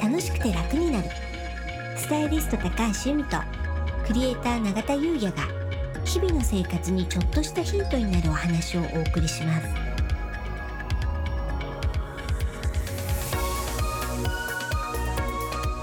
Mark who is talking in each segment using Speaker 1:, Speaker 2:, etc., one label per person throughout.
Speaker 1: 楽しくて楽になる。スタイリスト高橋由美とクリエイター永田優也が日々の生活にちょっとしたヒントになるお話をお送りします。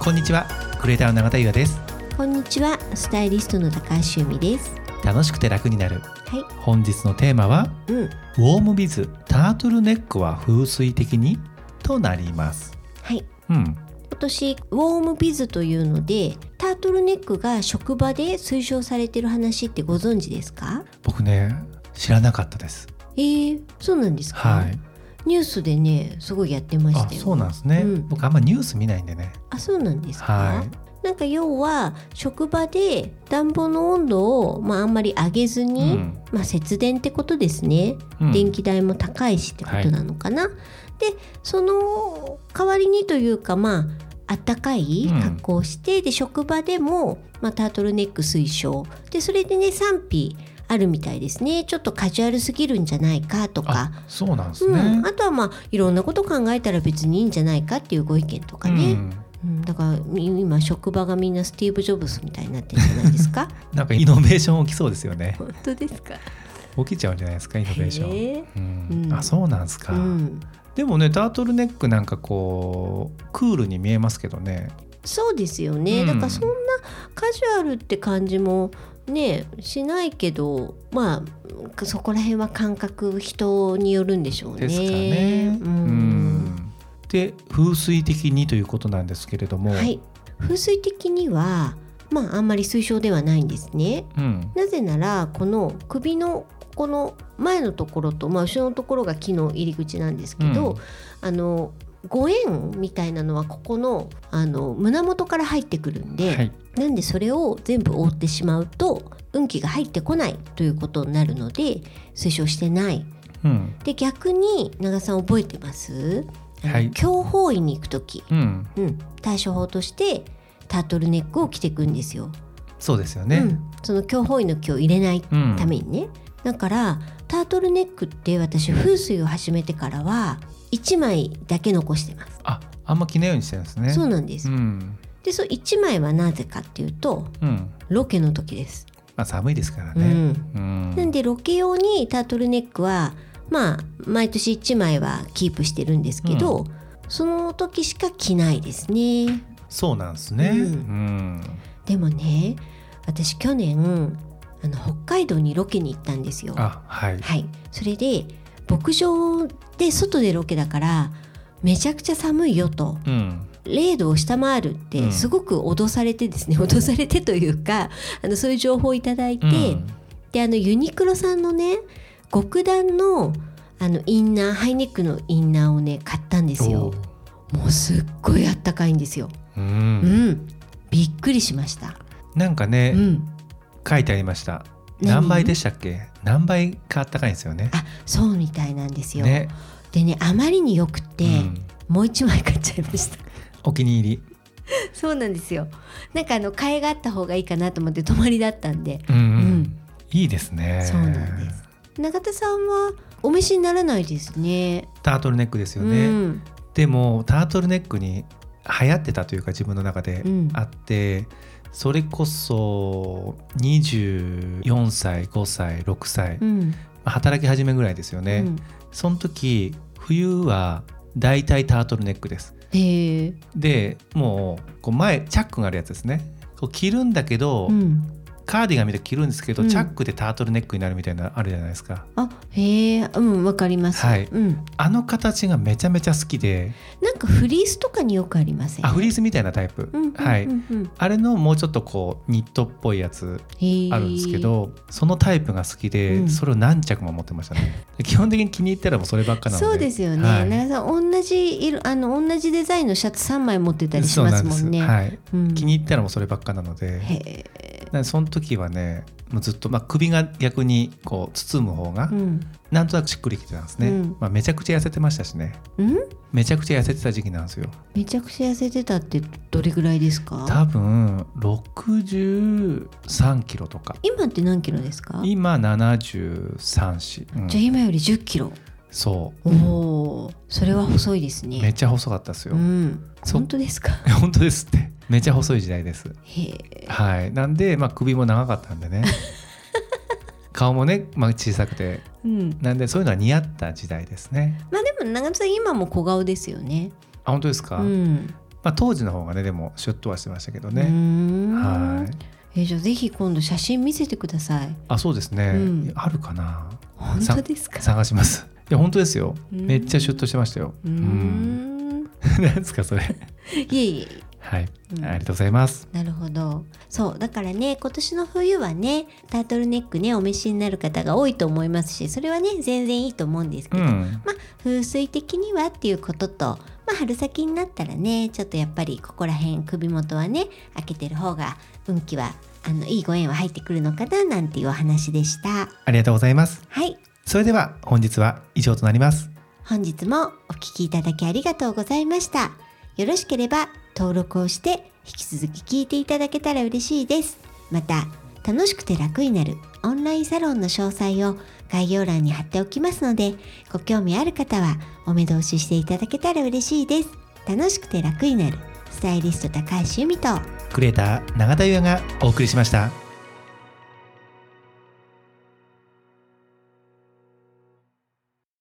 Speaker 2: こんにちはクリエイターの永田優也です。
Speaker 1: こんにちはスタイリストの高橋由美です。
Speaker 2: 楽しくて楽になる。
Speaker 1: はい。
Speaker 2: 本日のテーマは
Speaker 1: うん。
Speaker 2: ウォームビズタートルネックは風水的に？となります。
Speaker 1: はい。
Speaker 2: うん
Speaker 1: 今年ウォームビズというのでタートルネックが職場で推奨されてる話ってご存知ですか？
Speaker 2: 僕ね知らなかったです。
Speaker 1: えー、そうなんですか、
Speaker 2: はい。
Speaker 1: ニュースでねすごいやってましたよ。
Speaker 2: あそうなんですね、
Speaker 1: うん。
Speaker 2: 僕あんまニュース見ないんでね。
Speaker 1: あそうなんですか、
Speaker 2: はい。
Speaker 1: なんか要は職場で暖房の温度を、まあ、あんまり上げずに、
Speaker 2: うん。
Speaker 1: まあ、節電ってことですね、
Speaker 2: うん。
Speaker 1: 電気代も高いしってことなのかな？でその代わりにというかまああったかい格好をして、で職場でも、まあ、タートルネック推奨でそれでね賛否あるみたいですね。ちょっとカジュアルすぎるんじゃないかとか。
Speaker 2: あ。そうなんです
Speaker 1: う
Speaker 2: ね、
Speaker 1: ん、あとはまあいろんなこと考えたら別にいいんじゃないかっていうご意見とかね、
Speaker 2: うん。
Speaker 1: うん、だからみ今職場がみんなスティーブ・ジョブスみたいになってるんじゃないですか？
Speaker 2: なんかイノベーション起きそうですよね。
Speaker 1: 本当ですか？
Speaker 2: 起きちゃうんじゃないですかイノベーション、あそうなんですか、
Speaker 1: うん、
Speaker 2: でもねタートルネックなんかこうクールに見えますけどね。
Speaker 1: そうですよね、
Speaker 2: うん。
Speaker 1: だからそんなカジュアルって感じもねしないけどまあそこら辺は感覚人によるんでしょうね。
Speaker 2: ですかね。
Speaker 1: うん。
Speaker 2: で風水的にということなんですけれども、
Speaker 1: はい、風水的にはまああんまり推奨ではないんですね。
Speaker 2: うん。
Speaker 1: なぜならこの首のこの前のところと、まあ、後ろのところが木の入り口なんですけど、
Speaker 2: うん。
Speaker 1: あのご縁みたいなのはここのあの胸元から入ってくるんで、
Speaker 2: はい。
Speaker 1: なんでそれを全部覆ってしまうと運気が入ってこないということになるので推奨してない。
Speaker 2: うん。
Speaker 1: で逆に長さん覚えてます？
Speaker 2: はい。
Speaker 1: 強法院に行く時、
Speaker 2: うん、
Speaker 1: うん、対処法としてタートルネックを着ていくんですよ。
Speaker 2: そうですよね。
Speaker 1: うん、その強法院の気を入れない
Speaker 2: うん。
Speaker 1: ためにね、だからタートルネックって私風水を始めてからは1枚だけ残してます、
Speaker 2: ああんま着ないようにしてるんですね。
Speaker 1: そうなんです、
Speaker 2: うん。
Speaker 1: でその1枚はなぜかっていうと
Speaker 2: うん。
Speaker 1: ロケの時です、
Speaker 2: まあ、寒いですからね。
Speaker 1: うん、
Speaker 2: うん。
Speaker 1: なんでロケ用にタートルネックはまあ毎年1枚はキープしてるんですけど、
Speaker 2: う
Speaker 1: その時しか着ないですね。
Speaker 2: そうなんですね。
Speaker 1: うん。
Speaker 2: うん。
Speaker 1: でもね私去年あの北海道にロケに行ったんですよ。
Speaker 2: あはい。
Speaker 1: はい、それで牧場で外でロケだからめちゃくちゃ寒いよと。
Speaker 2: うん。
Speaker 1: 0度を下回るっ
Speaker 2: うん。
Speaker 1: てすごく脅されてですね、脅されてというかあのそういう情報をいただいて、
Speaker 2: うん。
Speaker 1: であのユニクロさんのね極暖のあのインナーハイネックのインナーをね買ったんですよ。もうすっごいあったかいんですよ。
Speaker 2: う
Speaker 1: うんん。びっくりしました。
Speaker 2: なんかね、
Speaker 1: うん
Speaker 2: 書いてありました。
Speaker 1: 何？
Speaker 2: 何倍でしたっけ？何倍かあったかいんですよね。
Speaker 1: あそうみたいなんですよ、
Speaker 2: ね。
Speaker 1: でねあまりによくて、
Speaker 2: うん
Speaker 1: もう一枚買っちゃいました
Speaker 2: お気に入り。
Speaker 1: そうなんですよ。なんかあの替えがあった方がいいかなと思って泊まりだったんで。
Speaker 2: うんうん
Speaker 1: うん
Speaker 2: いいですね。
Speaker 1: そうなんです。永田さんはお召しにならないですね。
Speaker 2: タートルネックですよ
Speaker 1: う
Speaker 2: ね。
Speaker 1: ん。
Speaker 2: でもタートルネックに流行ってたというか自分の中で
Speaker 1: うん
Speaker 2: あって、それこそ24歳5歳6歳、ま
Speaker 1: うん。
Speaker 2: あ働き始めぐらいですよね、
Speaker 1: うん
Speaker 2: その時冬は大体タートルネックです。でもうこう前チャックがあるやつですねこう着るんだけど、
Speaker 1: うん。
Speaker 2: カーディガンみたいに着るんですけど、
Speaker 1: うん
Speaker 2: チャックでタートルネックになるみたいなのあるじゃないですか
Speaker 1: あ、へえ。うん、わかります。
Speaker 2: はい
Speaker 1: うん。
Speaker 2: あの形がめちゃめちゃ好きで
Speaker 1: なんかフリースとかによくありません？
Speaker 2: あフリー
Speaker 1: ス。
Speaker 2: スみたいなタイプ、
Speaker 1: うん。
Speaker 2: はい、
Speaker 1: うんうん。
Speaker 2: あれのもうちょっとこうニットっぽいやつ。あるんですけ。ど、そのタイプが好きで、
Speaker 1: うん
Speaker 2: それを何着も持ってましたね 基本的に気に入ったらもうそればっかなので
Speaker 1: そうですよね。
Speaker 2: はい
Speaker 1: さん同じ色あの同じデザインのシャツ三枚持ってたりしますもんね。
Speaker 2: はい、
Speaker 1: うん
Speaker 2: 気に入ったらもうそればっかなので
Speaker 1: へえ。
Speaker 2: でその時はねもうずっと、まあ、首が逆にこう包む方が
Speaker 1: うん。
Speaker 2: なんとなくしっくりきてたんですね、
Speaker 1: うん。
Speaker 2: まあ、めちゃくちゃ痩せてましたしね。
Speaker 1: うん？
Speaker 2: めちゃくちゃ痩せてた時期なんですよ。
Speaker 1: めちゃくちゃ痩せてたってどれぐらいですか？
Speaker 2: 多分63キロとか。
Speaker 1: 今って何キロですか？
Speaker 2: 今73、4、うん。
Speaker 1: じゃあ今より10キロ。
Speaker 2: そう。
Speaker 1: おおそれは細いですね。
Speaker 2: めっちゃ細かったですよ、
Speaker 1: 本当ですか？
Speaker 2: 本当ですってめっちゃ細い時代です。はい。なんで、まあ、首も長かったんでね。顔もね、まあ、小さくて。
Speaker 1: うん。
Speaker 2: なんでそういうのは似合った時代ですね。
Speaker 1: まあでも長野さん今も小顔ですよね。
Speaker 2: あ本当ですか、
Speaker 1: うん。
Speaker 2: まあ、当時の方がねでもシュッとはしてましたけどね、
Speaker 1: ん。
Speaker 2: はい。
Speaker 1: えじゃあぜひ今度写真見せてください。
Speaker 2: あそうですね、
Speaker 1: うん。
Speaker 2: あるかな？
Speaker 1: 本当ですか？
Speaker 2: 探します。いや本当ですよ。
Speaker 1: うん。
Speaker 2: めっちゃシュッとしてましたよ。
Speaker 1: うん。
Speaker 2: なん。ですかそれ。
Speaker 1: いえいえ
Speaker 2: はい、
Speaker 1: うん。
Speaker 2: ありがとうございます。
Speaker 1: なるほど。そうだからね今年の冬はねタートルネックねお召しになる方が多いと思いますしそれはね全然いいと思うんですけど、
Speaker 2: うん。
Speaker 1: まあ風水的にはっていうことと、まあ、春先になったらねちょっとやっぱりここら辺首元はね開けてる方が運気はあのいいご縁は入ってくるのかななんていうお話でした。
Speaker 2: ありがとうございます。
Speaker 1: はい。
Speaker 2: それでは本日は以上となります。
Speaker 1: 本日もお聞きいただきありがとうございました。よろしければ登録をして引き続き聞いていただけたら嬉しいです。また楽しくて楽になるオンラインサロンの詳細を概要欄に貼っておきますのでご興味ある方はお目通ししていただけたら嬉しいです。楽しくて楽になるスタイリスト高橋由美と
Speaker 2: クリエイター永田優也がお送りしました。